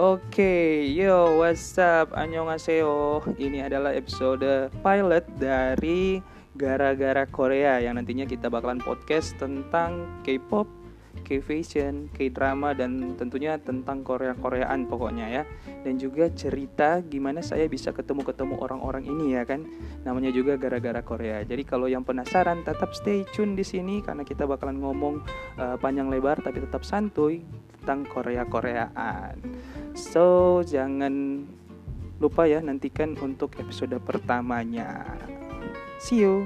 Oke, yo, what's up? Annyeonghaseyo. Ini adalah episode pilot dari Gara-gara Korea yang nantinya kita bakalan podcast tentang K-pop, K-fashion, K-drama dan tentunya tentang Korea-Koreaan pokoknya ya. Dan juga cerita gimana saya bisa ketemu-ketemu orang-orang ini ya kan. Namanya juga gara-gara Korea. Jadi kalau yang penasaran tetap stay tune di sini karena kita bakalan ngomong uh, panjang lebar tapi tetap santuy tentang Korea-Koreaan. So, jangan lupa ya nantikan untuk episode pertamanya. See you.